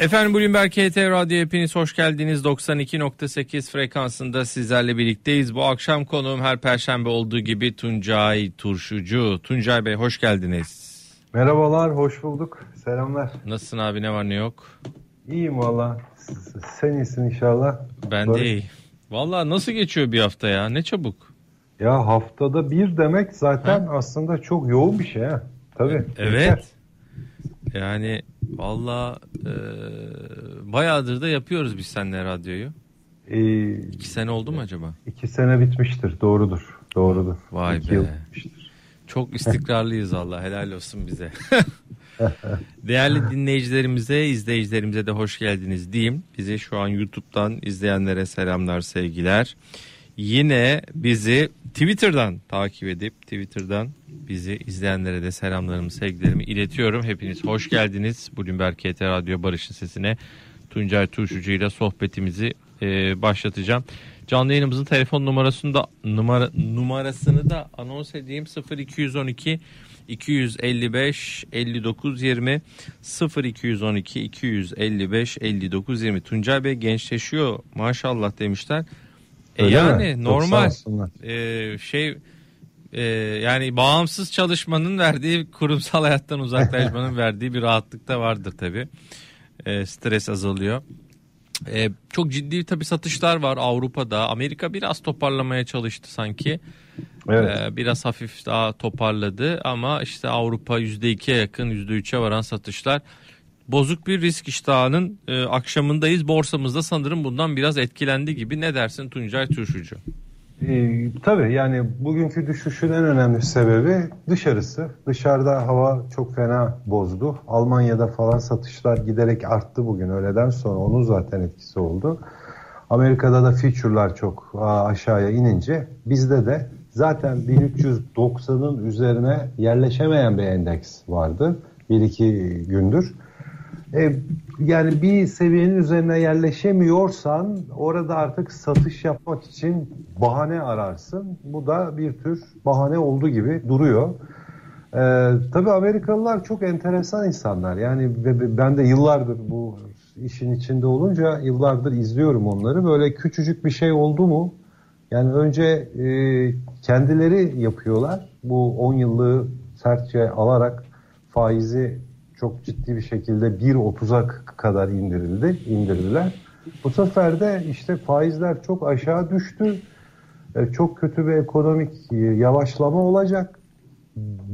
Efendim Bloomberg KT Radyo hepiniz hoş geldiniz. 92.8 frekansında sizlerle birlikteyiz. Bu akşam konuğum her perşembe olduğu gibi Tuncay Turşucu. Tuncay Bey hoş geldiniz. Merhabalar, hoş bulduk. Selamlar. Nasılsın abi ne var ne yok? İyiyim valla. Sen iyisin inşallah. Ben Böyle... de iyi. Valla nasıl geçiyor bir hafta ya? Ne çabuk. Ya haftada bir demek zaten ha? aslında çok yoğun bir şey ha. Tabii. Evet. Geçer. Yani valla e, bayağıdır da yapıyoruz biz seninle radyoyu. Ee, iki sene oldu mu acaba? İki sene bitmiştir. Doğrudur. Doğrudur. Vay iki be. Çok istikrarlıyız Allah. Helal olsun bize. Değerli dinleyicilerimize, izleyicilerimize de hoş geldiniz diyeyim. Bizi şu an YouTube'dan izleyenlere selamlar, sevgiler. Yine bizi Twitter'dan takip edip Twitter'dan bizi izleyenlere de selamlarımı, sevgilerimi iletiyorum. Hepiniz hoş geldiniz. Bloomberg KT Radyo Barış'ın sesine Tuncay Turşucu ile sohbetimizi e, başlatacağım. Canlı yayınımızın telefon numarasını da numara, numarasını da anons edeyim 0212 255 59 20 0212 255 59 20 Tuncay Bey gençleşiyor maşallah demişler. E yani mi? normal e, şey e, yani bağımsız çalışmanın verdiği kurumsal hayattan uzaklaşmanın verdiği bir rahatlık da vardır tabi. E, stres azalıyor. E, çok ciddi tabi satışlar var Avrupa'da. Amerika biraz toparlamaya çalıştı sanki. Evet. E, biraz hafif daha toparladı ama işte Avrupa %2'ye yakın %3'e varan satışlar bozuk bir risk iştahının e, akşamındayız. Borsamızda sanırım bundan biraz etkilendi gibi. Ne dersin Tuncay Turşucu? Ee, tabii yani bugünkü düşüşün en önemli sebebi dışarısı. Dışarıda hava çok fena bozdu. Almanya'da falan satışlar giderek arttı bugün öğleden sonra. Onun zaten etkisi oldu. Amerika'da da feature'lar çok aşağıya inince bizde de zaten 1390'ın üzerine yerleşemeyen bir endeks vardı. Bir iki gündür. E, yani bir seviyenin üzerine yerleşemiyorsan orada artık satış yapmak için bahane ararsın. Bu da bir tür bahane olduğu gibi duruyor. Ee, tabii Amerikalılar çok enteresan insanlar. Yani ben de yıllardır bu işin içinde olunca yıllardır izliyorum onları. Böyle küçücük bir şey oldu mu? Yani önce e, kendileri yapıyorlar. Bu 10 yıllığı sertçe alarak faizi çok ciddi bir şekilde 1.30'a kadar indirildi, indirdiler. Bu sefer de işte faizler çok aşağı düştü. E, çok kötü bir ekonomik e, yavaşlama olacak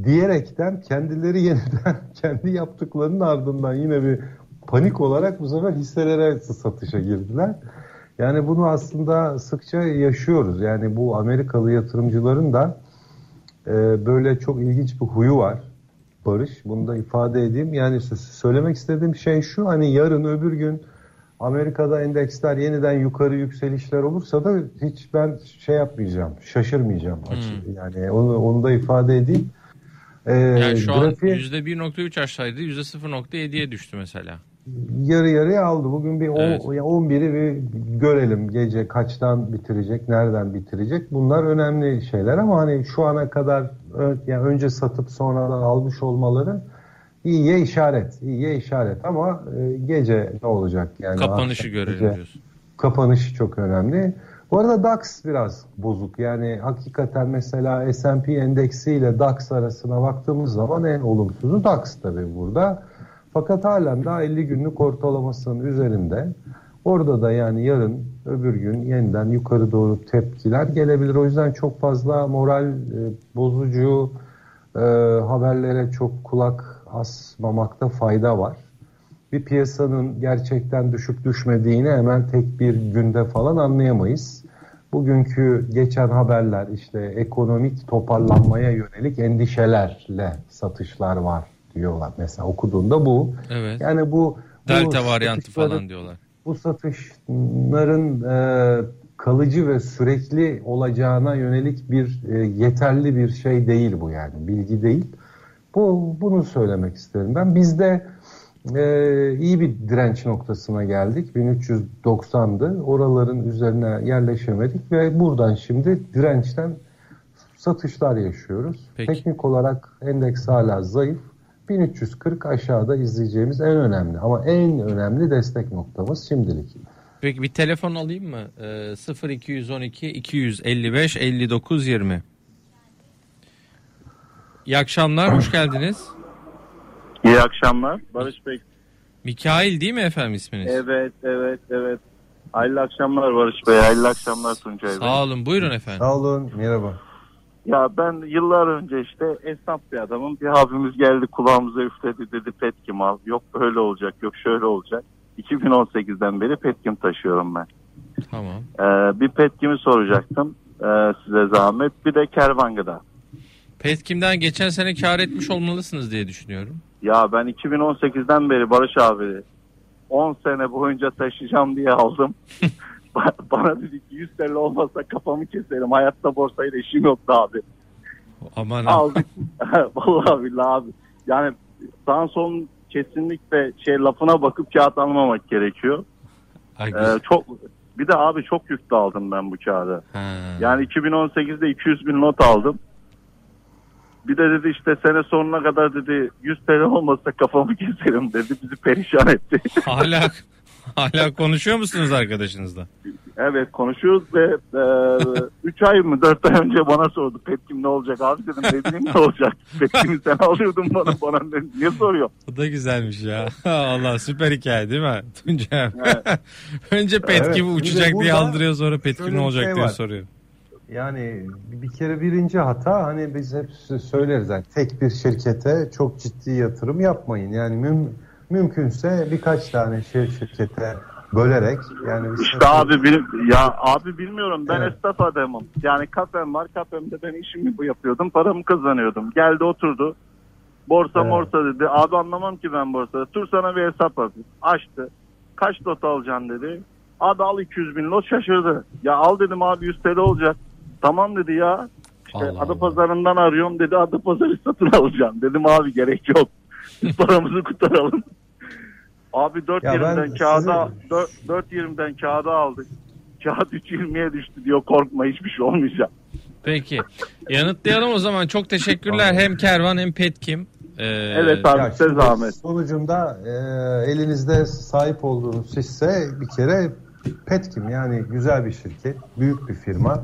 diyerekten kendileri yeniden kendi yaptıklarının ardından yine bir panik olarak bu sefer hisselere satışa girdiler. Yani bunu aslında sıkça yaşıyoruz. Yani bu Amerikalı yatırımcıların da e, böyle çok ilginç bir huyu var. Barış. Bunu da ifade edeyim. Yani söylemek istediğim şey şu hani yarın öbür gün Amerika'da endeksler yeniden yukarı yükselişler olursa da hiç ben şey yapmayacağım, şaşırmayacağım. Hmm. Yani onu, onu da ifade edeyim. Ee, yani şu grafiğe, an %1.3 aşağıydı, %0.7'ye düştü mesela yarı yarıya aldı. Bugün bir evet. 11'i bir görelim gece kaçtan bitirecek, nereden bitirecek. Bunlar önemli şeyler ama hani şu ana kadar yani önce satıp sonradan almış olmaları iyiye işaret. iyiye işaret ama e, gece ne olacak yani? Kapanışı görelim diyorsun. Kapanışı çok önemli. Bu arada DAX biraz bozuk. Yani hakikaten mesela S&P endeksiyle DAX arasına baktığımız zaman en olumsuzu DAX tabii burada. Fakat halen daha 50 günlük ortalamasının üzerinde. Orada da yani yarın öbür gün yeniden yukarı doğru tepkiler gelebilir. O yüzden çok fazla moral e, bozucu e, haberlere çok kulak asmamakta fayda var. Bir piyasanın gerçekten düşüp düşmediğini hemen tek bir günde falan anlayamayız. Bugünkü geçen haberler işte ekonomik toparlanmaya yönelik endişelerle satışlar var diyorlar. Mesela okuduğunda bu. Evet. Yani bu delta bu varyantı falan diyorlar. Bu satışların e, kalıcı ve sürekli olacağına yönelik bir e, yeterli bir şey değil bu yani bilgi değil. Bu bunu söylemek isterim ben. Bizde e, iyi bir direnç noktasına geldik. 1390'dı. Oraların üzerine yerleşemedik ve buradan şimdi dirençten satışlar yaşıyoruz. Peki. Teknik olarak endeks hala zayıf. 1340 aşağıda izleyeceğimiz en önemli ama en önemli destek noktamız şimdilik. Peki bir telefon alayım mı? Ee, 0212 255 59 20. İyi akşamlar, hoş geldiniz. İyi akşamlar. Barış Bey. Mikail değil mi efendim isminiz? Evet, evet, evet. Hayırlı akşamlar Barış Bey, hayırlı akşamlar Tuncay Bey. Sağ olun, buyurun efendim. Sağ olun, merhaba. Ya ben yıllar önce işte esnaf bir adamım. Bir abimiz geldi kulağımıza üfledi dedi petkim al. Yok böyle olacak, yok şöyle olacak. 2018'den beri petkim taşıyorum ben. Tamam. Ee, bir petkimi soracaktım ee, size zahmet. Bir de kervan gıda. Petkim'den geçen sene kar etmiş olmalısınız diye düşünüyorum. Ya ben 2018'den beri Barış abi 10 sene boyunca taşıyacağım diye aldım. Bana dedi ki 100 TL olmazsa kafamı keserim. Hayatta borsayla işim yoktu abi. Aman Aldık. Vallahi billahi abi. Yani sağ son kesinlikle şey lafına bakıp kağıt almamak gerekiyor. Ay, Ee, çok bir de abi çok yüklü aldım ben bu kağıdı. ha. Yani 2018'de 200 bin not aldım. Bir de dedi işte sene sonuna kadar dedi 100 TL olmasa kafamı keserim dedi. Bizi perişan etti. hala hala konuşuyor musunuz arkadaşınızla? evet konuşuyoruz ve 3 ay mı 4 ay önce bana sordu Petkim ne olacak abi dedim ne bileyim ne olacak. Petkim'i sen alıyordun bana bana ne- niye soruyor? Bu da güzelmiş ya. Allah süper hikaye değil mi Tuncay? Evet. Önce Petkim Evet, uçacak diye aldırıyor sonra Petkim ne olacak şey diye var. soruyor. Yani bir kere birinci hata hani biz hep söyleriz yani tek bir şirkete çok ciddi yatırım yapmayın. Yani müm, mümkünse birkaç tane şey şirkete bölerek yani İşte abi bil- ya abi bilmiyorum ben Evet. esnaf adamım. Yani kafem var kafemde ben işimi bu yapıyordum paramı kazanıyordum. Geldi oturdu borsa Evet. morsa dedi abi anlamam ki ben borsada. Dur sana bir hesap yapayım. Açtı kaç lot alacaksın dedi. Abi al 200 bin lot şaşırdı. Ya al dedim abi 100 TL olacak. Tamam dedi ya. İşte Allah adı pazarından arıyorum dedi adı pazarı satın alacağım. Dedim abi gerek yok. Biz paramızı kurtaralım. Abi 4 Ya ben yerimden kağıda sizi- 4, 4 yerimden kağıda aldık. Kağıt 3.20'ye düştü diyor korkma hiçbir şey olmayacak. Peki. Yanıtlayalım o zaman. Çok teşekkürler hem Kervan hem Petkim. Ee, Evet abi size zahmet. Sonucunda e, elinizde sahip olduğunuz hisse bir kere Petkim yani güzel bir şirket, büyük bir firma.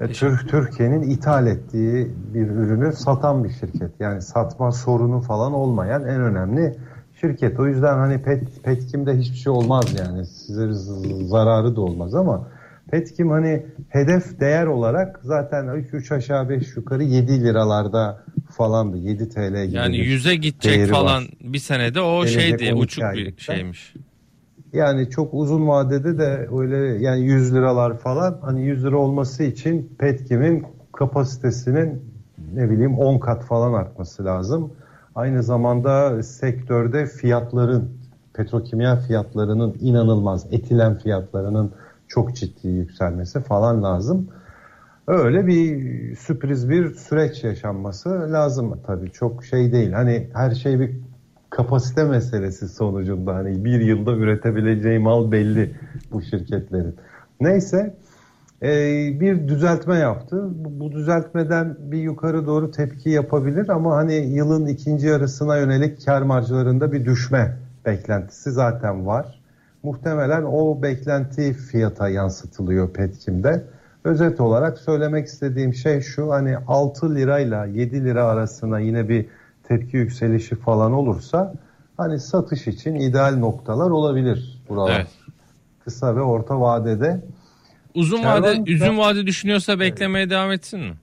E, Tür- Türkiye'nin ithal ettiği bir ürünü satan bir şirket. Yani satma sorunu falan olmayan en önemli şirket. O yüzden hani Pet, Petkim'de hiçbir şey olmaz yani. Size zararı da olmaz ama Petkim hani hedef değer olarak zaten 3 aşağı 5 yukarı 7 liralarda falandı. 7 TL gibi. yani bir yüze gidecek değeri falan var. bir senede o Gelecek şeydi 12 uçuk bir şeymiş. Yani çok uzun vadede de öyle yani 100 liralar falan hani 100 lira olması için Petkim'in kapasitesinin ne bileyim 10 kat falan artması lazım. Aynı zamanda sektörde fiyatların petrokimya fiyatlarının inanılmaz etilen fiyatlarının çok ciddi yükselmesi falan lazım. Öyle bir sürpriz bir süreç yaşanması lazım tabii. Çok şey değil. Hani her şey bir kapasite meselesi sonucunda. Hani bir yılda üretebileceği mal belli bu şirketlerin. Neyse bir düzeltme yaptı. Bu, bu düzeltmeden bir yukarı doğru tepki yapabilir ama hani yılın ikinci yarısına yönelik kar marjlarında bir düşme beklentisi zaten var. Muhtemelen o beklenti fiyata yansıtılıyor Petkim'de. Özet olarak söylemek istediğim şey şu hani 6 lirayla 7 lira arasına yine bir tepki yükselişi falan olursa hani satış için ideal noktalar olabilir buralar. Evet. Kısa ve orta vadede Uzun vade, uzun vade düşünüyorsa beklemeye devam etsin mi?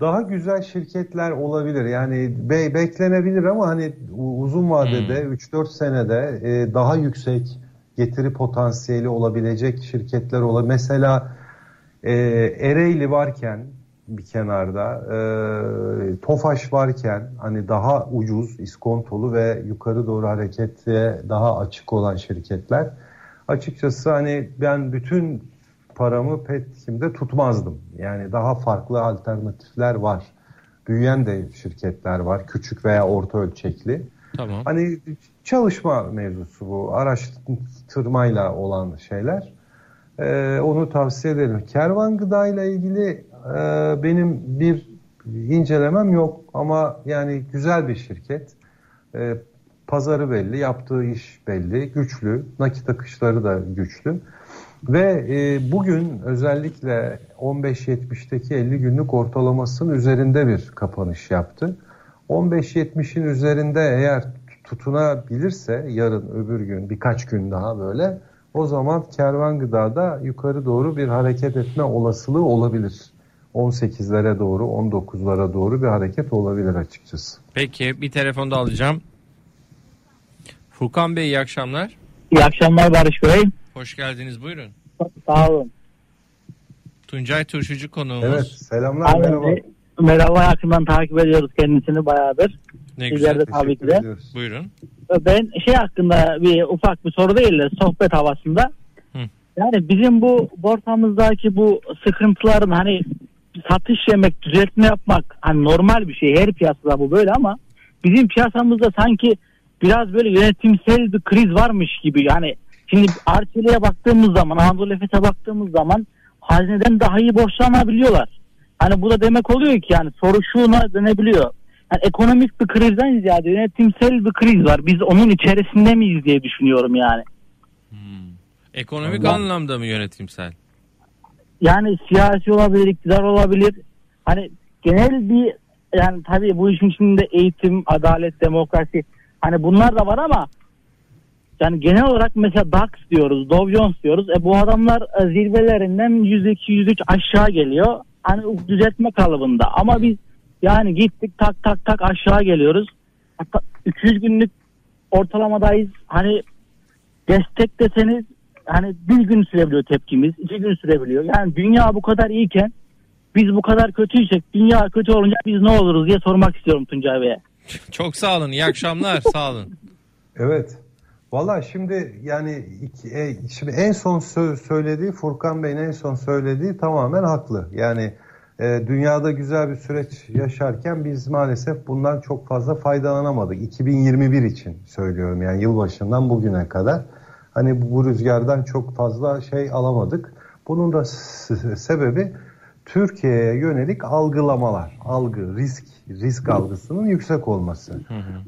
daha güzel şirketler olabilir. Yani be- beklenebilir ama hani uzun vadede 3-4 senede e, daha yüksek getiri potansiyeli olabilecek şirketler olabilir. Mesela e, Ereğli varken bir kenarda e, Tofaş varken hani daha ucuz, iskontolu ve yukarı doğru harekete daha açık olan şirketler açıkçası hani ben bütün paramı Petkim'de tutmazdım. Yani daha farklı alternatifler var. Büyüyen de şirketler var. Küçük veya orta ölçekli. Tamam. Hani çalışma mevzusu bu. Araştırmayla olan şeyler. Ee, onu tavsiye ederim. Kervan gıda ile ilgili e, benim bir incelemem yok ama yani güzel bir şirket. E, pazarı belli, yaptığı iş belli, güçlü, nakit akışları da güçlü. Ve e, bugün özellikle 15.70'teki 50 günlük ortalamasının üzerinde bir kapanış yaptı. 15.70'in üzerinde eğer tutunabilirse yarın öbür gün birkaç gün daha böyle o zaman kervan gıdada yukarı doğru bir hareket etme olasılığı olabilir. 18'lere doğru 19'lara doğru bir hareket olabilir açıkçası. Peki bir telefonda alacağım. Furkan Bey iyi akşamlar. İyi akşamlar Barış Bey. Hoş geldiniz buyurun. Sağ olun. Tuncay Turşucu konuğumuz. Evet selamlar Aynen. merhaba. Merhaba yakından takip ediyoruz kendisini bayağıdır. Ne Sizler güzel. de tabii ki de. ediyoruz. Buyurun. Ben şey hakkında bir ufak bir soru değil de sohbet havasında. Hı. Yani bizim bu borsamızdaki bu sıkıntıların hani satış yemek, düzeltme yapmak hani normal bir şey. Her piyasada bu böyle ama bizim piyasamızda sanki biraz böyle yönetimsel bir kriz varmış gibi. Yani şimdi Arçelik'e baktığımız zaman, Anadolu Efes'e baktığımız zaman hazineden daha iyi borçlanabiliyorlar. Hani bu da demek oluyor ki yani soru şuna dönebiliyor. Yani ekonomik bir krizden ziyade yönetimsel bir kriz var. Biz onun içerisinde miyiz diye düşünüyorum yani. Hmm. Ekonomik Allah. anlamda mı yönetimsel? Yani siyasi olabilir, iktidar olabilir. Hani genel bir yani tabii bu işin içinde eğitim, adalet, demokrasi hani bunlar da var ama yani genel olarak mesela DAX diyoruz, Dow Jones diyoruz. E bu adamlar e, zirvelerinden %2, %3 aşağı geliyor. Hani düzeltme kalıbında. Ama biz yani gittik tak tak tak aşağı geliyoruz. Hatta 200 günlük ortalamadayız. Hani destek deseniz hani bir gün sürebiliyor tepkimiz, iki gün sürebiliyor. Yani dünya bu kadar iyiyken biz bu kadar kötüysek dünya kötü olunca biz ne oluruz diye sormak istiyorum Tuncay Bey'e. Çok sağ olun. İyi akşamlar. sağ olun. Evet. Valla şimdi yani e, şimdi en son sö- söylediği Furkan Bey'in en son söylediği tamamen haklı. Yani e, dünyada güzel bir süreç yaşarken biz maalesef bundan çok fazla faydalanamadık. 2021 için söylüyorum yani yılbaşından bugüne kadar. Hani bu, bu rüzgardan çok fazla şey alamadık. Bunun da sebebi Türkiye'ye yönelik algılamalar, algı, risk, risk algısının yüksek olması.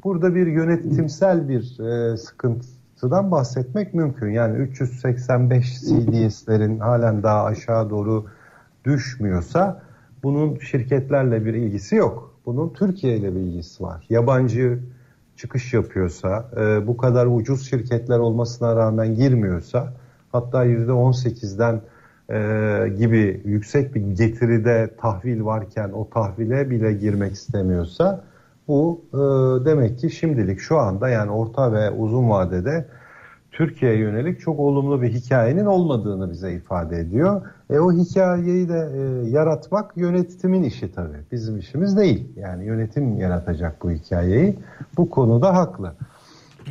Burada bir yönetimsel bir e, sıkıntıdan bahsetmek mümkün. Yani 385 CDS'lerin halen daha aşağı doğru düşmüyorsa bunun şirketlerle bir ilgisi yok. Bunun Türkiye ile bir ilgisi var. Yabancı çıkış yapıyorsa, e, bu kadar ucuz şirketler olmasına rağmen girmiyorsa, hatta %18'den e, gibi yüksek bir getiride tahvil varken o tahvile bile girmek istemiyorsa, bu e, demek ki şimdilik şu anda yani orta ve uzun vadede Türkiye'ye yönelik çok olumlu bir hikayenin olmadığını bize ifade ediyor. E, o hikayeyi de e, yaratmak yönetimin işi tabii. Bizim işimiz değil. Yani yönetim yaratacak bu hikayeyi. Bu konuda haklı.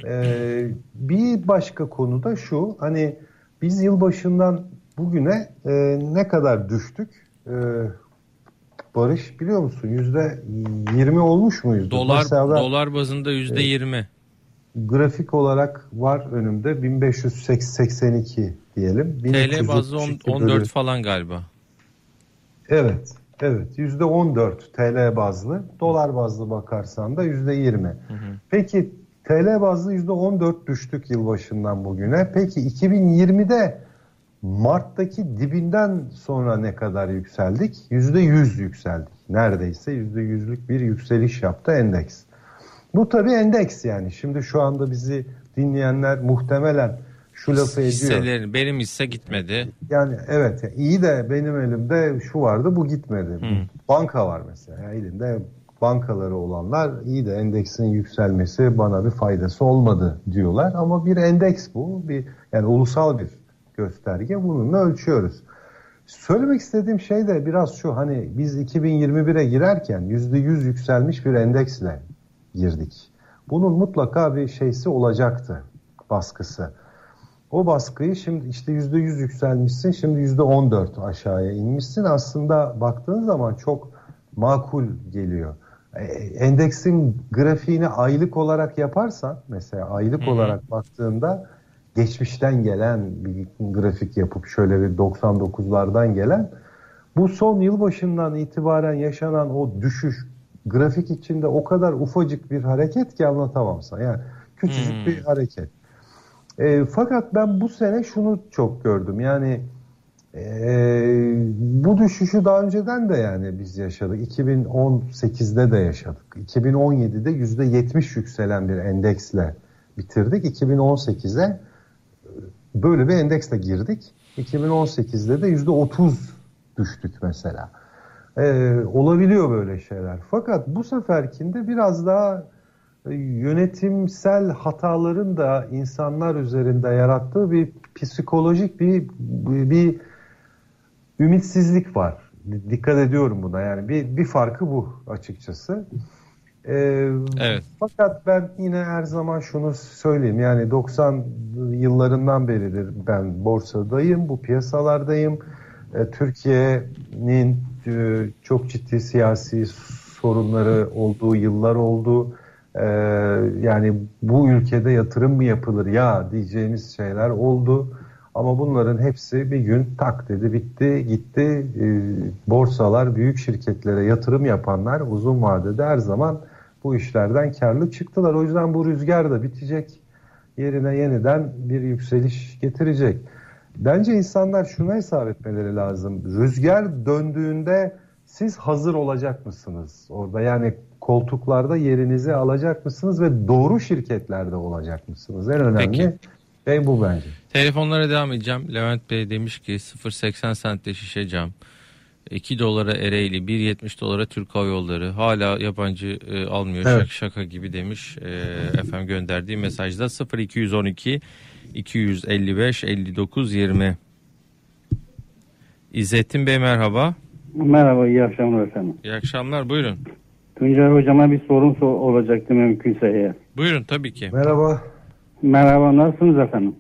E, bir başka konu da şu. Hani biz yılbaşından bugüne e, ne kadar düştük? E, Barış biliyor musun? Yüzde 20 olmuş muyuz? Dolar Mesela dolar bazında yüzde yirmi. grafik olarak var önümde 1582 diyelim. TL bazlı 1372 on- bölü- 14 falan galiba. Evet. Evet. Yüzde 14 TL bazlı. Dolar bazlı bakarsan da yüzde 20. Peki TL bazlı yüzde 14 düştük yılbaşından bugüne. Peki 2020'de Mart'taki dibinden sonra ne kadar yükseldik? Yüzde 100 yükseldik. Neredeyse yüzde yüzlük bir yükseliş yaptı endeks. Bu tabii endeks yani. Şimdi şu anda bizi dinleyenler muhtemelen şu lafı ediyor. Hisselerin benim hisse gitmedi. Yani evet iyi de benim elimde şu vardı bu gitmedi. Hı. Banka var mesela Yani elinde bankaları olanlar iyi de endeksin yükselmesi bana bir faydası olmadı diyorlar ama bir endeks bu bir yani ulusal bir gösterge bununla ölçüyoruz. Söylemek istediğim şey de biraz şu hani biz 2021'e girerken %100 yükselmiş bir endeksle girdik. Bunun mutlaka bir şeysi olacaktı baskısı. O baskıyı şimdi işte yüzde yüz yükselmişsin, şimdi yüzde on dört aşağıya inmişsin. Aslında baktığın zaman çok makul geliyor. E, Endeksin grafiğini aylık olarak yaparsan, mesela aylık olarak baktığında geçmişten gelen bir grafik yapıp şöyle bir 99'lardan gelen bu son yılbaşından itibaren yaşanan o düşüş grafik içinde o kadar ufacık bir hareket ki anlatamam sana. Yani küçücük Hmm. bir hareket. E, fakat ben bu sene şunu çok gördüm. Yani e, bu düşüşü daha önceden de yani biz yaşadık. 2018'de de yaşadık. 2017'de %70 yükselen bir endeksle bitirdik. 2018'e böyle bir endeksle girdik. 2018'de de %30 düştük mesela. Ee, olabiliyor böyle şeyler. Fakat bu seferkinde biraz daha e, yönetimsel hataların da insanlar üzerinde yarattığı bir psikolojik bir bir, bir ümitsizlik var. Dikkat ediyorum buna yani bir bir farkı bu açıkçası. Ee, Evet. Fakat ben yine her zaman şunu söyleyeyim yani 90 yıllarından beridir ben borsadayım, bu piyasalardayım. Ee, Türkiye'nin e, çok ciddi siyasi sorunları olduğu yıllar oldu. Ee, yani bu ülkede yatırım mı yapılır ya diyeceğimiz şeyler oldu. Ama bunların hepsi bir gün tak dedi bitti gitti. Ee, borsalar büyük şirketlere yatırım yapanlar uzun vadede her zaman bu işlerden karlı çıktılar. O yüzden bu rüzgar da bitecek. Yerine yeniden bir yükseliş getirecek. Bence insanlar şuna hesap etmeleri lazım. Rüzgar döndüğünde siz hazır olacak mısınız? Orada yani koltuklarda yerinizi alacak mısınız ve doğru şirketlerde olacak mısınız? En önemli Peki. şey bu bence. Telefonlara devam edeceğim. Levent Bey demiş ki 0.80 sentte şişe cam. 2 dolara Ereğli, 1.70 dolara Türk Hava Yolları. Hala yabancı e, almıyor Evet. şaka, şaka gibi demiş e, efendim gönderdiği mesajda 0212 255 59 20. İzzettin Bey merhaba. Merhaba, iyi akşamlar efendim. İyi akşamlar buyurun. Tuncay hocama bir sorum so- olacaktı mümkünse eğer. Buyurun tabii ki. Merhaba. Merhaba, nasılsınız efendim?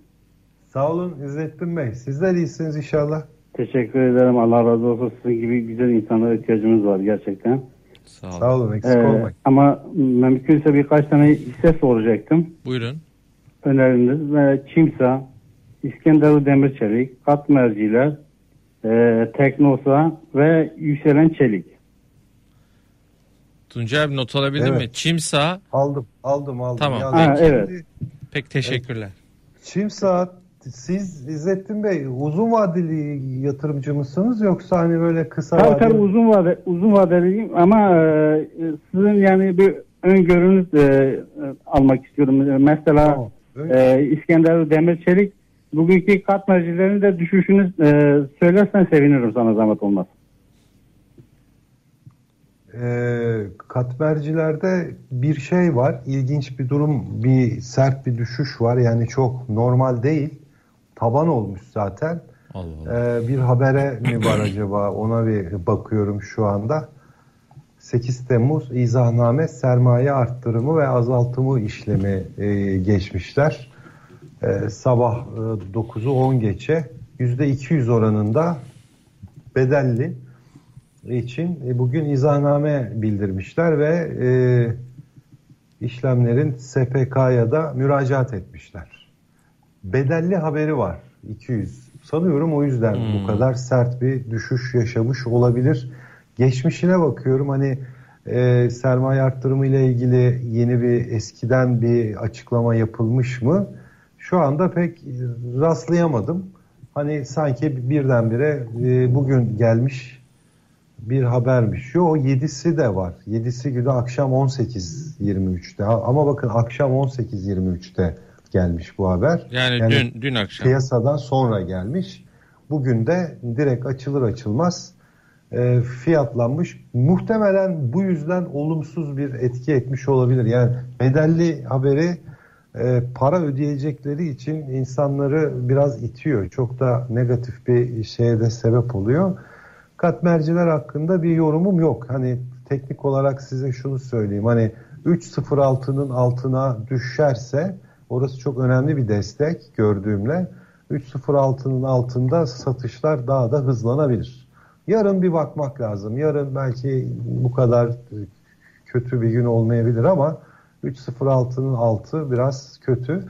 Sağ olun İzzettin Bey. Sizler iyisiniz inşallah. Teşekkür ederim. Allah razı olsun. Sizin gibi güzel insanlara ihtiyacımız var gerçekten. Sağ olun. Sağ olun eksik Ee, olmayın. ama mümkünse birkaç tane hisse soracaktım. Buyurun. Öneriniz ve Çimsa, İskenderun Demirçelik, Kat Merciler, e, Teknosa ve Yükselen Çelik. Tuncay abi not alabildin Evet. mi? Çimsa Aldım aldım aldım. Tamam. Yazdım. Ha, evet. pek teşekkürler. Çim saat siz İzzettin Bey uzun vadeli yatırımcı mısınız yoksa hani böyle kısa Tabii vadeli? tabii uzun vade uzun vadeliyim ama e, sizin yani bir öngörünüz e, e, almak istiyorum. E, Mesela Tamam. E, İskender Demirçelik bugünkü kat mercilerinin de düşüşünü e, söylersen sevinirim sana zahmet olmaz. Ee, katmercilerde bir şey var. ilginç bir durum, bir sert bir düşüş var. Yani çok normal değil. Taban olmuş zaten. Allah Allah. Ee, bir habere mi var acaba? Ona bir bakıyorum şu anda. 8 Temmuz izahname sermaye arttırımı ve azaltımı işlemi e, geçmişler. E, sabah e, 9'u 10 geçe %200 oranında bedelli için e, bugün izahname bildirmişler ve e, işlemlerin SPK'ya da müracaat etmişler. Bedelli haberi var 200. Sanıyorum o yüzden Hmm. bu kadar sert bir düşüş yaşamış olabilir. Geçmişine bakıyorum hani e, sermaye arttırımı ile ilgili yeni bir eskiden bir açıklama yapılmış mı? Şu anda pek rastlayamadım. Hani sanki birdenbire e, bugün gelmiş bir habermiş. Yo 7'si de var. 7'si günü akşam 18.23'te. Ha, Ama bakın akşam 18.23'te gelmiş bu haber. Yani, yani dün dün akşam. Piyasadan sonra gelmiş. Bugün de direkt açılır açılmaz e, fiyatlanmış. Muhtemelen bu yüzden olumsuz bir etki etmiş olabilir. Yani bedelli haberi e, para ödeyecekleri için insanları biraz itiyor. Çok da negatif bir şeye de sebep oluyor. Katmerciler hakkında bir yorumum yok. Hani teknik olarak size şunu söyleyeyim. Hani 3.06'nın altına düşerse orası çok önemli bir destek gördüğümle 3.06'nın altında satışlar daha da hızlanabilir. Yarın bir bakmak lazım. Yarın belki bu kadar kötü bir gün olmayabilir ama 3.06'nın altı biraz kötü.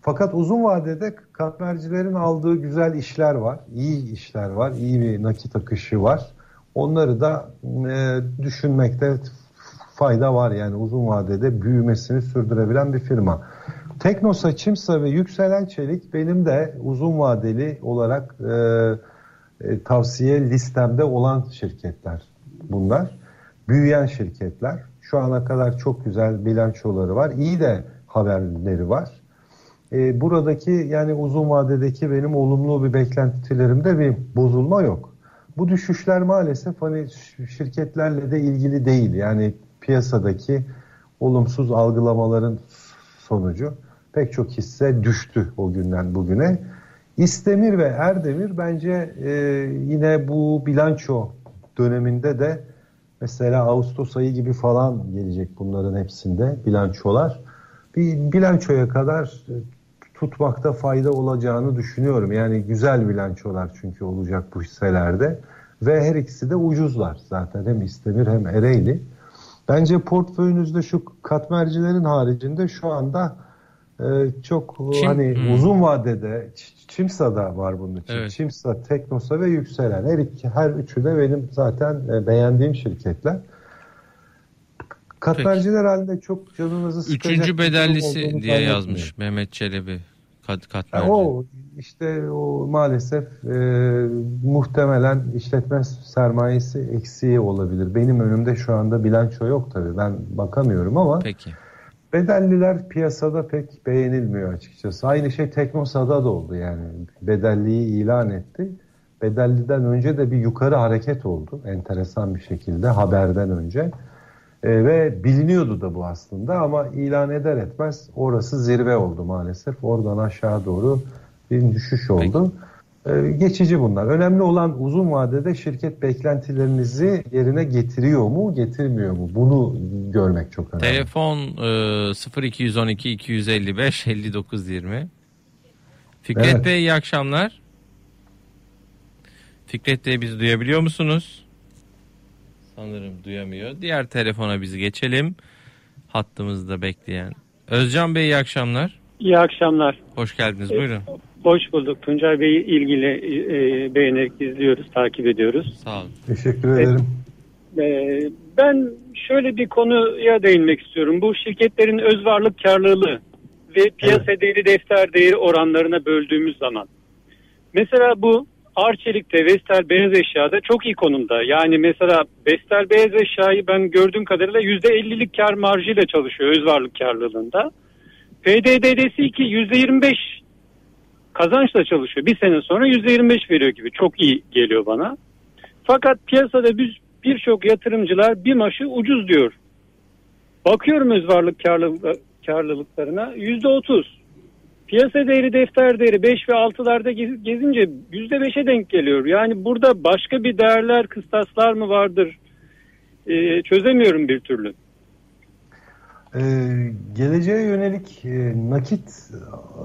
Fakat uzun vadede katmercilerin aldığı güzel işler var. iyi işler var. iyi bir nakit akışı var. Onları da e, düşünmekte fayda var yani uzun vadede büyümesini sürdürebilen bir firma. Teknosa, Çimsa ve Yükselen Çelik benim de uzun vadeli olarak e, e, tavsiye listemde olan şirketler bunlar. Büyüyen şirketler. Şu ana kadar çok güzel bilançoları var. İyi de haberleri var. E, buradaki yani uzun vadedeki benim olumlu bir beklentilerimde bir bozulma yok. Bu düşüşler maalesef hani şirketlerle de ilgili değil. Yani piyasadaki olumsuz algılamaların sonucu pek çok hisse düştü o günden bugüne. İstemir ve Erdemir bence e, yine bu bilanço döneminde de mesela Ağustos ayı gibi falan gelecek bunların hepsinde bilançolar. Bir bilançoya kadar tutmakta fayda olacağını düşünüyorum. Yani güzel bilançolar çünkü olacak bu hisselerde. Ve her ikisi de ucuzlar zaten hem İstemir hem Ereğli. Bence portföyünüzde şu katmercilerin haricinde şu anda e, çok Çim, hani hmm. uzun vadede Çimsa'da var bunun için. Evet. Çimsa, Teknosa ve Yükselen. Her, iki, her üçü de benim zaten e, beğendiğim şirketler. Katmerciler halinde çok canınızı sıkacak. Üçüncü bedellisi diye yazmış Mehmet Çelebi. Kat, katmerci. o işte o maalesef e, muhtemelen işletme sermayesi eksiği olabilir. Benim önümde şu anda bilanço yok tabii. Ben bakamıyorum ama Peki. Bedelliler piyasada pek beğenilmiyor açıkçası. Aynı şey Teknosa'da da oldu yani. Bedelliyi ilan etti. Bedelliden önce de bir yukarı hareket oldu. Enteresan bir şekilde haberden önce. E, ve biliniyordu da bu aslında ama ilan eder etmez orası zirve oldu maalesef. Oradan aşağı doğru bir düşüş oldu. E, geçici bunlar. Önemli olan uzun vadede şirket beklentilerinizi yerine getiriyor mu, getirmiyor mu? Bunu görmek çok önemli. Telefon e, 0212 255 5920. Fikret evet. Bey iyi akşamlar. Fikret Bey bizi duyabiliyor musunuz? Sanırım duyamıyor. Diğer telefona biz geçelim. Hattımızda bekleyen. Özcan Bey iyi akşamlar. İyi akşamlar. Hoş geldiniz buyurun. Hoş bulduk. Tuncay Bey'i ilgili e, beğenerek izliyoruz, takip ediyoruz. Sağ olun. Teşekkür ederim. E, e, ben şöyle bir konuya değinmek istiyorum. Bu şirketlerin öz varlık karlılığı ve piyasa evet. değeri defter değeri oranlarına böldüğümüz zaman. Mesela bu Arçelik'te Vestel Beyaz Eşya'da çok iyi konumda. Yani mesela Vestel Beyaz Eşya'yı ben gördüğüm kadarıyla %50'lik kar marjıyla çalışıyor öz varlık karlılığında. PDD'si 2 %25 kazançla çalışıyor. Bir sene sonra %25 veriyor gibi. Çok iyi geliyor bana. Fakat piyasada biz birçok yatırımcılar bir maşı ucuz diyor. Bakıyorum öz varlık karlılık, karlılıklarına %30. Piyasa değeri defter değeri 5 ve 6'larda gezince %5'e denk geliyor. Yani burada başka bir değerler kıstaslar mı vardır? Ee, çözemiyorum bir türlü. Ee, geleceğe yönelik e, nakit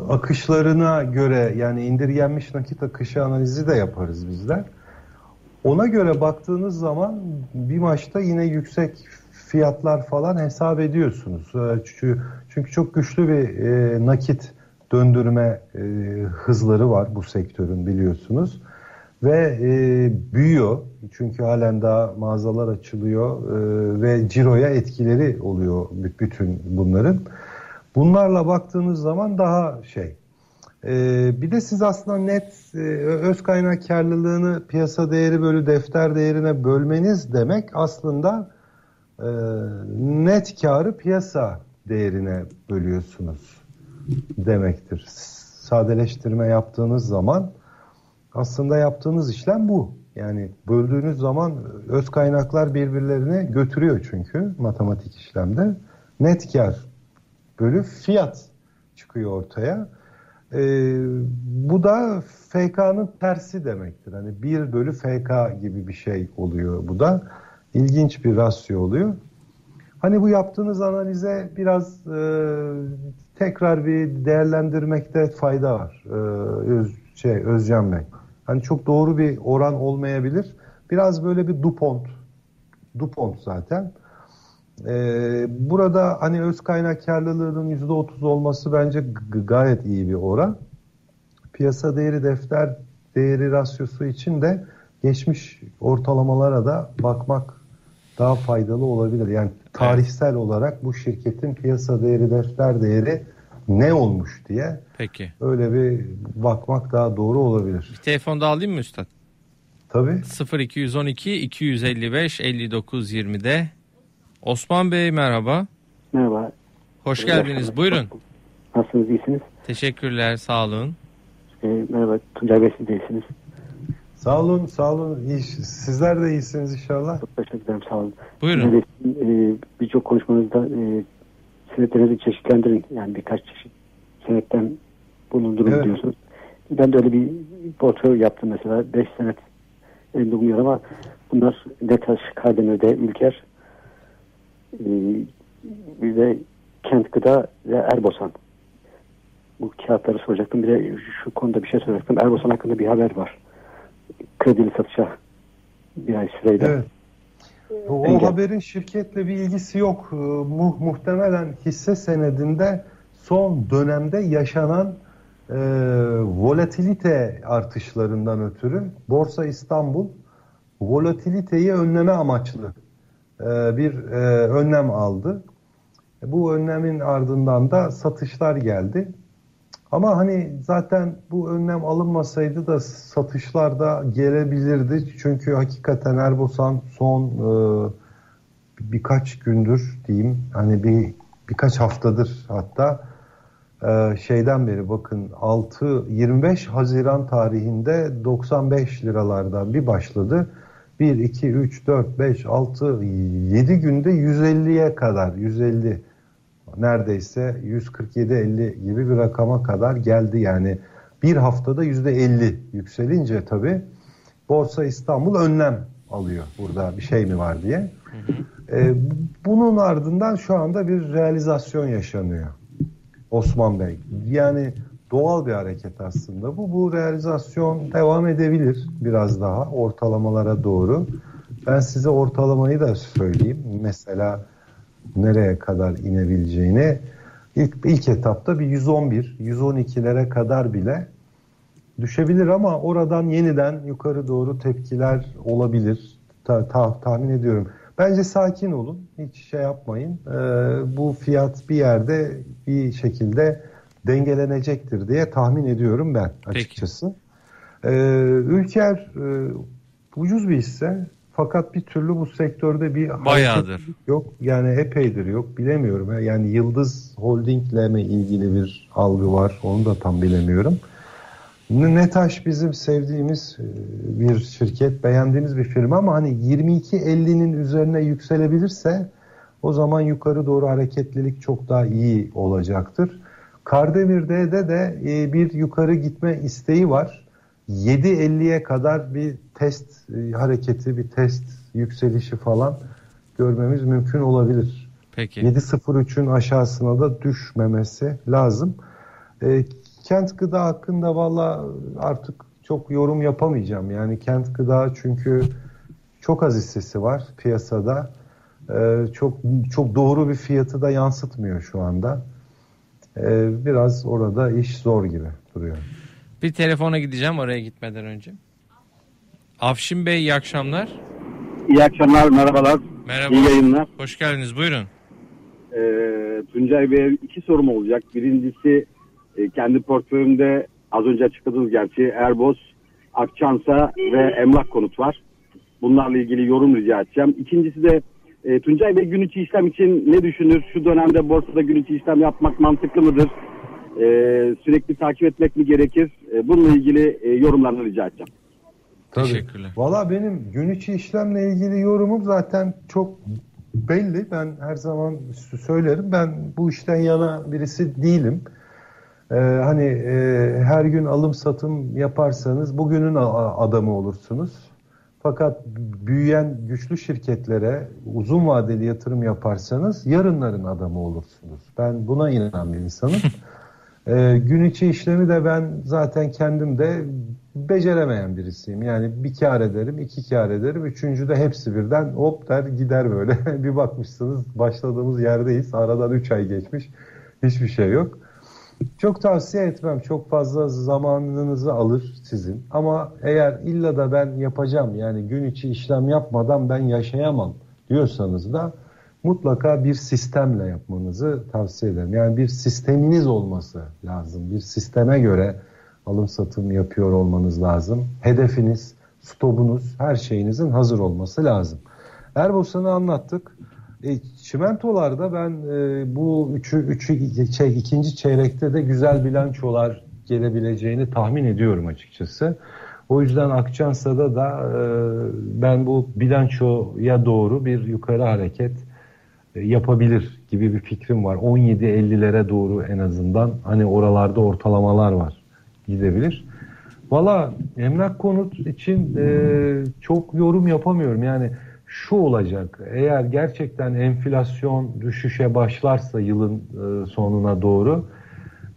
akışlarına göre yani indirgenmiş nakit akışı analizi de yaparız bizler. Ona göre baktığınız zaman bir maçta yine yüksek fiyatlar falan hesap ediyorsunuz. Ee, çünkü, çünkü çok güçlü bir e, nakit döndürme e, hızları var bu sektörün biliyorsunuz. Ve e, büyüyor çünkü halen daha mağazalar açılıyor e, ve ciroya etkileri oluyor bütün bunların. Bunlarla baktığınız zaman daha şey. E, bir de siz aslında net e, öz kaynak karlılığını piyasa değeri bölü defter değerine bölmeniz demek aslında e, net karı piyasa değerine bölüyorsunuz demektir. Sadeleştirme yaptığınız zaman aslında yaptığınız işlem bu. Yani böldüğünüz zaman öz kaynaklar birbirlerine götürüyor çünkü matematik işlemde. Net kar bölü fiyat çıkıyor ortaya. Ee, bu da FK'nın tersi demektir. Hani 1 bölü FK gibi bir şey oluyor bu da. İlginç bir rasyo oluyor. Hani bu yaptığınız analize biraz e, tekrar bir değerlendirmekte fayda var. E, Öz, şey Özcan Bey. Hani çok doğru bir oran olmayabilir. Biraz böyle bir DuPont. DuPont zaten. E, burada hani öz kaynak karlılığının %30 olması bence gayet iyi bir oran. Piyasa değeri defter değeri rasyosu için de geçmiş ortalamalara da bakmak daha faydalı olabilir. Yani tarihsel olarak bu şirketin piyasa değeri, defter değeri ne olmuş diye Peki. öyle bir bakmak daha doğru olabilir. Bir telefon da alayım mı Üstad? Tabii. 0212 255 59 20'de. Osman Bey merhaba. Merhaba. Hoş geldiniz. Buyurun. Nasılsınız? iyisiniz? Teşekkürler. Sağ olun. Ee, merhaba. Tuncay Bey siz de iyisiniz. Sağ olun, sağ olun. İyi, sizler de iyisiniz inşallah. Çok teşekkür ederim. Sağ olun. Buyurun. E, Birçok konuşmanızda e, senetlerinizi çeşitlendirin. Yani birkaç çeşit senetten bulundurun Evet. diyorsunuz. Ben de öyle bir portföy yaptım mesela. 5 senet elimde bulunuyor ama bunlar Detaş, Kardemir'de, Ülker, e, bir de Kent Gıda ve Erbosan. Bu kağıtları soracaktım. Bir de şu konuda bir şey soracaktım. Erbosan hakkında bir haber var. Kredili satışa bir ay süreyle. Evet. O, Engel. haberin şirketle bir ilgisi yok. Ee, Mu, muhtemelen hisse senedinde son dönemde yaşanan e, volatilite artışlarından ötürü Borsa İstanbul volatiliteyi önleme amaçlı e, bir e, önlem aldı. Bu önlemin ardından da satışlar geldi. Ama hani zaten bu önlem alınmasaydı da satışlar da gelebilirdi. Çünkü hakikaten Erbosan son e, birkaç gündür diyeyim hani bir birkaç haftadır hatta e, şeyden beri bakın 6 25 Haziran tarihinde 95 liralardan bir başladı. 1 2 3 4 5 6 7 günde 150'ye kadar 150 neredeyse 147-50 gibi bir rakama kadar geldi. Yani bir haftada %50 yükselince tabii Borsa İstanbul önlem alıyor burada bir şey mi var diye. Ee, bunun ardından şu anda bir realizasyon yaşanıyor Osman Bey. Yani doğal bir hareket aslında bu. Bu realizasyon devam edebilir biraz daha ortalamalara doğru. Ben size ortalamayı da söyleyeyim. Mesela nereye kadar inebileceğini ilk, ilk etapta bir 111, 112'lere kadar bile düşebilir ama oradan yeniden yukarı doğru tepkiler olabilir. Ta- ta- tahmin ediyorum. Bence sakin olun. Hiç şey yapmayın. Ee, bu fiyat bir yerde bir şekilde dengelenecektir diye tahmin ediyorum ben açıkçası. Ee, Ülker e, ucuz bir hisse fakat bir türlü bu sektörde bir Bayağıdır. yok. Yani epeydir yok. Bilemiyorum. Yani Yıldız Holding'le mi ilgili bir algı var? Onu da tam bilemiyorum. Netaş bizim sevdiğimiz e, bir şirket, beğendiğimiz bir firma ama hani 22.50'nin üzerine yükselebilirse o zaman yukarı doğru hareketlilik çok daha iyi olacaktır. Kardemir'de de de e, bir yukarı gitme isteği var. 7.50'ye kadar bir test e, hareketi, bir test yükselişi falan görmemiz mümkün olabilir. Peki. 7.03'ün aşağısına da düşmemesi lazım. E, kent gıda hakkında valla artık çok yorum yapamayacağım. Yani kent gıda çünkü çok az hissesi var piyasada. E, çok çok doğru bir fiyatı da yansıtmıyor şu anda. E, biraz orada iş zor gibi duruyor. Bir telefona gideceğim oraya gitmeden önce. Afşin Bey iyi akşamlar. İyi akşamlar, merhabalar. Merhaba. İyi yayınlar. Hoş geldiniz. Buyurun. Ee, Tuncay Bey'e iki sorum olacak. Birincisi e, kendi portföyümde az önce açıkladınız gerçi Erbos, Akçansa ve Emlak Konut var. Bunlarla ilgili yorum rica edeceğim. İkincisi de e, Tuncay Bey gün içi işlem için ne düşünür? Şu dönemde borsada gün içi işlem yapmak mantıklı mıdır? E, sürekli takip etmek mi gerekir? E, bununla ilgili e, yorumlarını rica edeceğim. Tabii. Teşekkürler. Valla benim gün içi işlemle ilgili yorumum zaten çok belli. Ben her zaman söylerim. Ben bu işten yana birisi değilim. Ee, hani e, her gün alım satım yaparsanız bugünün adamı olursunuz. Fakat büyüyen güçlü şirketlere uzun vadeli yatırım yaparsanız yarınların adamı olursunuz. Ben buna inanan bir insanım. Ee, gün içi işlemi de ben zaten kendim de beceremeyen birisiyim. Yani bir kar ederim, iki kar ederim. Üçüncü de hepsi birden hop der gider böyle. bir bakmışsınız başladığımız yerdeyiz. Aradan üç ay geçmiş. Hiçbir şey yok. Çok tavsiye etmem. Çok fazla zamanınızı alır sizin. Ama eğer illa da ben yapacağım yani gün içi işlem yapmadan ben yaşayamam diyorsanız da mutlaka bir sistemle yapmanızı tavsiye ederim. Yani bir sisteminiz olması lazım. Bir sisteme göre alım satım yapıyor olmanız lazım. Hedefiniz, stopunuz, her şeyinizin hazır olması lazım. Erbosan'ı anlattık. E, çimentolarda ben e, bu üçü, üçü şey, ikinci çeyrekte de güzel bilançolar gelebileceğini tahmin ediyorum açıkçası. O yüzden Akçansa'da da e, ben bu bilançoya doğru bir yukarı hareket yapabilir gibi bir fikrim var. 17.50'lere doğru en azından hani oralarda ortalamalar var gidebilir. Valla emlak konut için e, çok yorum yapamıyorum. Yani şu olacak eğer gerçekten enflasyon düşüşe başlarsa yılın e, sonuna doğru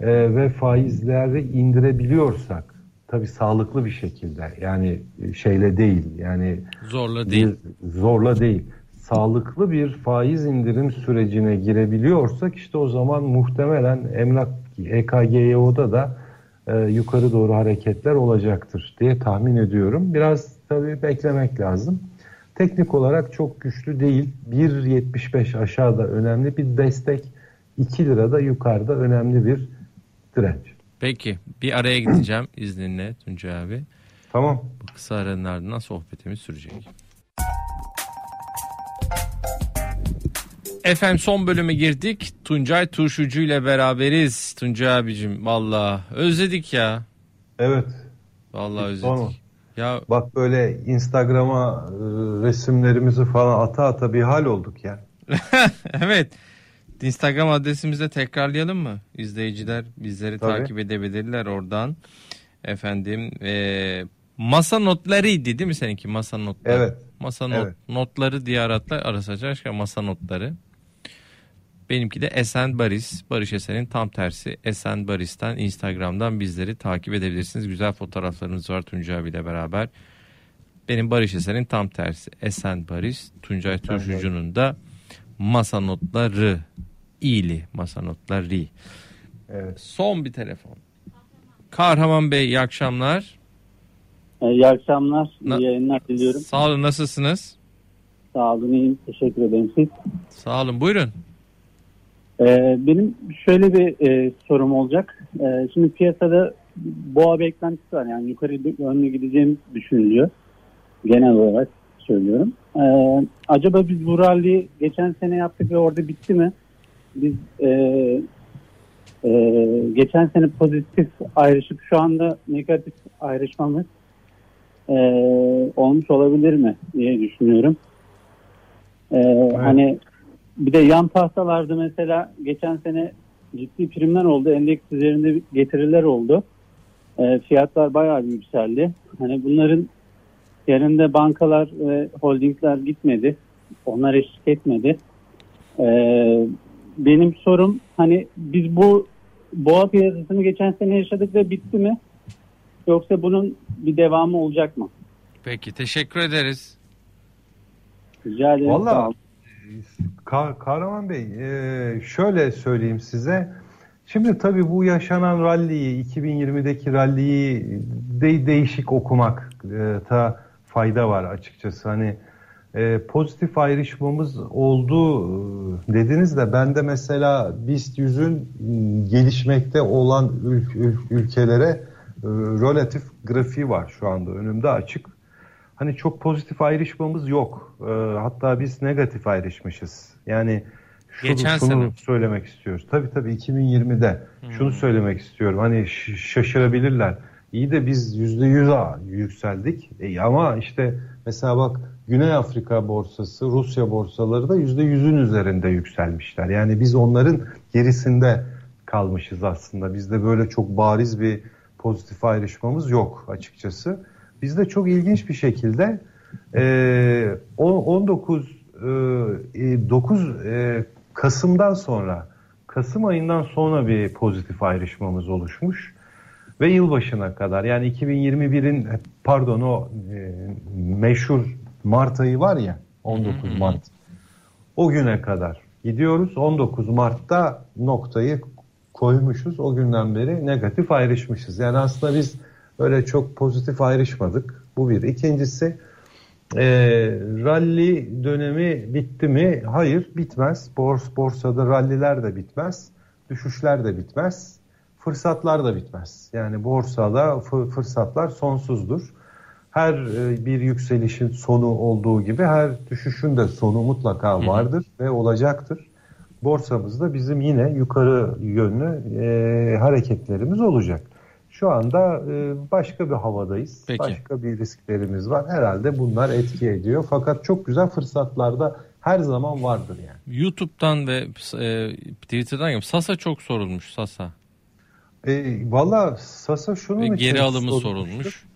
e, ve faizleri indirebiliyorsak tabi sağlıklı bir şekilde yani şeyle değil yani zorla değil zorla değil sağlıklı bir faiz indirim sürecine girebiliyorsak işte o zaman muhtemelen emlak EKGYO'da da e, yukarı doğru hareketler olacaktır diye tahmin ediyorum. Biraz tabii beklemek lazım. Teknik olarak çok güçlü değil. 1.75 aşağıda önemli bir destek. 2 lirada yukarıda önemli bir direnç. Peki bir araya gideceğim izninle Tuncay abi. Tamam. Bu kısa aranın ardından sohbetimiz sürecek. Efendim son bölüme girdik. Tuncay Turşucu ile beraberiz. Tuncay abicim valla özledik ya. Evet. Valla özledik. Sorma. Ya bak böyle Instagram'a e, resimlerimizi falan ata ata bir hal olduk ya. evet. Instagram adresimizi tekrarlayalım mı? İzleyiciler bizleri Tabii. takip edebilirler oradan. Efendim e, masa notlarıydı değil mi seninki masa notları? Evet. Masa not, evet. notları diğer adlar arasacak masa notları. Benimki de Esen Baris. Barış Esen'in tam tersi. Esen Baris'ten Instagram'dan bizleri takip edebilirsiniz. Güzel fotoğraflarımız var Tuncay abiyle beraber. Benim Barış Esen'in tam tersi. Esen Baris. Tuncay Turşucu'nun da masa notları iyili masa notları. Evet. Son bir telefon. Kahraman Bey iyi akşamlar. İyi akşamlar. Na- iyi yayınlar diliyorum. Sağ olun nasılsınız? Sağ olun iyiyim. Teşekkür ederim siz. Sağ olun buyurun. Ee, benim şöyle bir e, sorum olacak. E, şimdi piyasada boğa beklentisi var. Yani yukarı yönlü gideceğim düşünülüyor. Genel olarak söylüyorum. E, acaba biz bu rally'i geçen sene yaptık ve orada bitti mi? Biz e, e, geçen sene pozitif ayrışıp şu anda negatif ayrışmamız e, olmuş olabilir mi diye düşünüyorum. E, evet. Hani bir de yan tahtalarda mesela geçen sene ciddi primler oldu. Endeks üzerinde getiriler oldu. E, fiyatlar bayağı bir yükseldi. Hani bunların yerinde bankalar ve holdingler gitmedi. Onlar eşlik etmedi. E, benim sorum hani biz bu boğa piyasasını geçen sene yaşadık ve bitti mi? Yoksa bunun bir devamı olacak mı? Peki teşekkür ederiz. Rica ederim. Vallahi Kah Kahraman Bey e, şöyle söyleyeyim size. Şimdi tabii bu yaşanan ralliyi 2020'deki ralliyi de değişik okumak e, ta fayda var açıkçası. Hani e, pozitif ayrışmamız oldu e, dediniz de ben de mesela BIST 100'ün gelişmekte olan ül ül ülkelere relatif grafiği var şu anda önümde açık hani çok pozitif ayrışmamız yok. E, hatta biz negatif ayrışmışız. Yani şunu, Geçen şunu sene. söylemek istiyoruz. Tabii tabii 2020'de hmm. şunu söylemek istiyorum. Hani şaşırabilirler. İyi de biz %100'a yükseldik. E, ama işte mesela bak Güney Afrika borsası, Rusya borsaları da %100'ün üzerinde yükselmişler. Yani biz onların gerisinde kalmışız aslında. Bizde böyle çok bariz bir pozitif ayrışmamız yok açıkçası. Bizde çok ilginç bir şekilde e, 19 e, 9 e, Kasım'dan sonra Kasım ayından sonra bir pozitif ayrışmamız oluşmuş ve yılbaşına kadar yani 2021'in pardon o e, meşhur Mart ayı var ya 19 Mart. O güne kadar gidiyoruz. 19 Mart'ta noktayı koymuşuz. O günden beri negatif ayrışmışız. Yani aslında biz öyle çok pozitif ayrışmadık. Bu bir. İkincisi e, rally dönemi bitti mi? Hayır bitmez. Bors, borsada ralliler de bitmez. Düşüşler de bitmez. Fırsatlar da bitmez. Yani borsada fırsatlar sonsuzdur. Her e, bir yükselişin sonu olduğu gibi her düşüşün de sonu mutlaka vardır Hı. ve olacaktır. Borsamızda bizim yine yukarı yönlü e, hareketlerimiz olacak. Şu anda e, başka bir havadayız. Peki. Başka bir risklerimiz var. Herhalde bunlar etki ediyor. Fakat çok güzel fırsatlar da her zaman vardır yani. YouTube'dan ve e, Twitter'dan gibi Sasa çok sorulmuş Sasa. E, Valla Sasa şunun ve için geri alımı sorulmuş.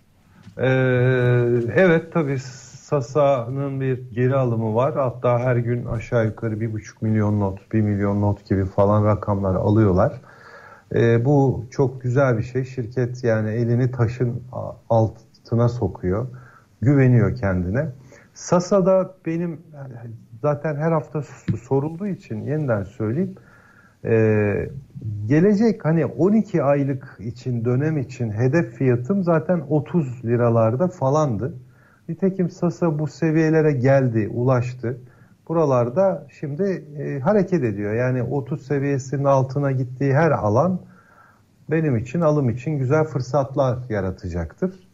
Ee, evet tabii Sasa'nın bir geri alımı var. Hatta her gün aşağı yukarı bir buçuk milyon not, bir milyon not gibi falan rakamlar alıyorlar. E, bu çok güzel bir şey. Şirket yani elini taşın altına sokuyor. Güveniyor kendine. Sasa'da benim zaten her hafta sorulduğu için yeniden söyleyeyim. Ee, gelecek hani 12 aylık için dönem için hedef fiyatım zaten 30 liralarda falandı. Nitekim Sasa bu seviyelere geldi, ulaştı buralarda şimdi e, hareket ediyor. Yani 30 seviyesinin altına gittiği her alan benim için alım için güzel fırsatlar yaratacaktır.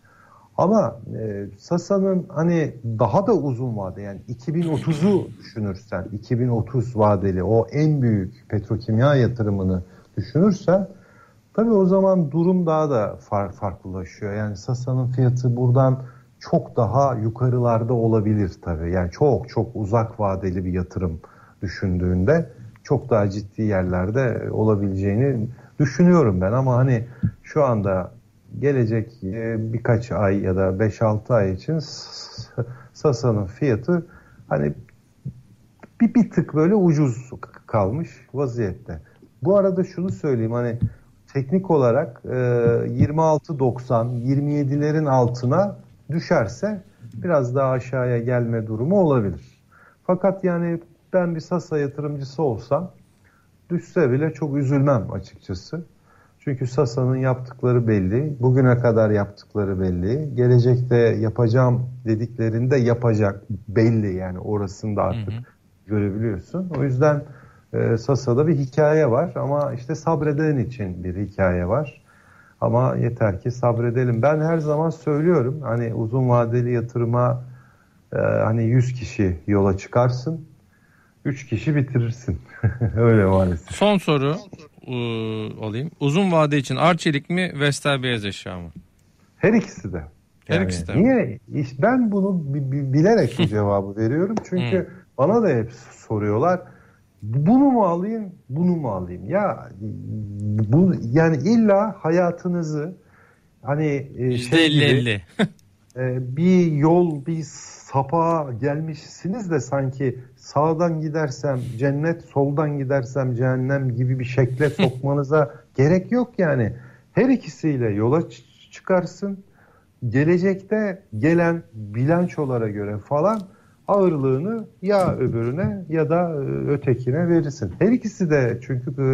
Ama e, Sasa'nın hani daha da uzun vade yani 2030'u düşünürsen 2030 vadeli o en büyük petrokimya yatırımını düşünürsen tabii o zaman durum daha da far, farklılaşıyor. Yani Sasa'nın fiyatı buradan çok daha yukarılarda olabilir tabii. Yani çok çok uzak vadeli bir yatırım düşündüğünde çok daha ciddi yerlerde olabileceğini düşünüyorum ben ama hani şu anda gelecek e, birkaç ay ya da 5-6 ay için Sasa'nın fiyatı hani bir, bir tık böyle ucuz kalmış vaziyette. Bu arada şunu söyleyeyim hani teknik olarak e, 26.90 27'lerin altına düşerse biraz daha aşağıya gelme durumu olabilir. Fakat yani ben bir Sasa yatırımcısı olsam düşse bile çok üzülmem açıkçası. Çünkü Sasa'nın yaptıkları belli, bugüne kadar yaptıkları belli, gelecekte yapacağım dediklerinde yapacak belli yani orasını da artık hı hı. görebiliyorsun. O yüzden e, Sasa'da bir hikaye var ama işte sabreden için bir hikaye var. Ama yeter ki sabredelim. Ben her zaman söylüyorum hani uzun vadeli yatırıma e, hani 100 kişi yola çıkarsın. 3 kişi bitirirsin. Öyle maalesef. Son soru e, alayım. Uzun vade için Arçelik mi Vestel beyaz eşya mı? Her ikisi de. Her yani ikisi de. Niye? Ben bunu bilerek bu cevabı veriyorum. Çünkü bana da hep soruyorlar bunu mu alayım, bunu mu alayım? Ya bu yani illa hayatınızı hani e, şey gibi, 50 e, bir yol, bir sapa gelmişsiniz de sanki sağdan gidersem cennet, soldan gidersem cehennem gibi bir şekle sokmanıza gerek yok yani. Her ikisiyle yola çıkarsın. Gelecekte gelen bilançolara göre falan ağırlığını ya öbürüne ya da e, ötekine verirsin. Her ikisi de çünkü e,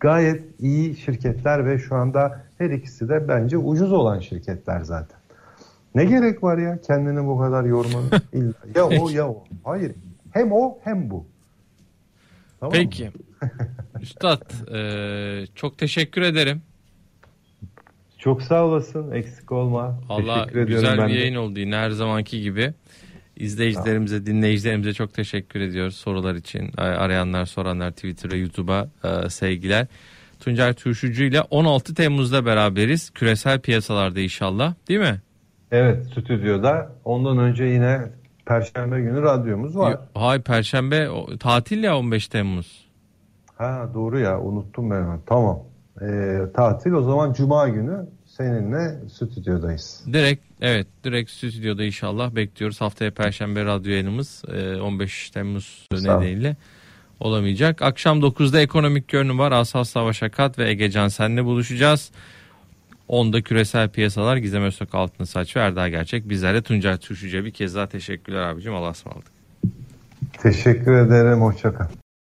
gayet iyi şirketler ve şu anda her ikisi de bence ucuz olan şirketler zaten. Ne gerek var ya kendini bu kadar yormanın? ya o ya o. Hayır. Hem o hem bu. Tamam Peki. Üstad e, çok teşekkür ederim. Çok sağ olasın. Eksik olma. Allah güzel bir yayın oldu yine her zamanki gibi. İzleyicilerimize, dinleyicilerimize çok teşekkür ediyoruz sorular için. Arayanlar, soranlar Twitter ve YouTube'a e, sevgiler. Tuncay Turşucu ile 16 Temmuz'da beraberiz. Küresel piyasalarda inşallah değil mi? Evet stüdyoda. Ondan önce yine Perşembe günü radyomuz var. Hay Perşembe tatil ya 15 Temmuz. Ha doğru ya unuttum ben. Tamam. Ee, tatil o zaman Cuma günü seninle stüdyodayız. Direkt evet direkt stüdyoda inşallah bekliyoruz. Haftaya Perşembe radyo yayınımız 15 e, Temmuz nedeniyle olamayacak. Akşam 9'da ekonomik görünüm var. Asas Savaş Akat ve Ege Can senle buluşacağız. Onda küresel piyasalar Gizem Öztürk Altın Saç ve Erdal Gerçek. Bizlere Tuncay Tuşucu'ya bir kez daha teşekkürler abicim. Allah'a ısmarladık. Teşekkür ederim. Hoşçakal.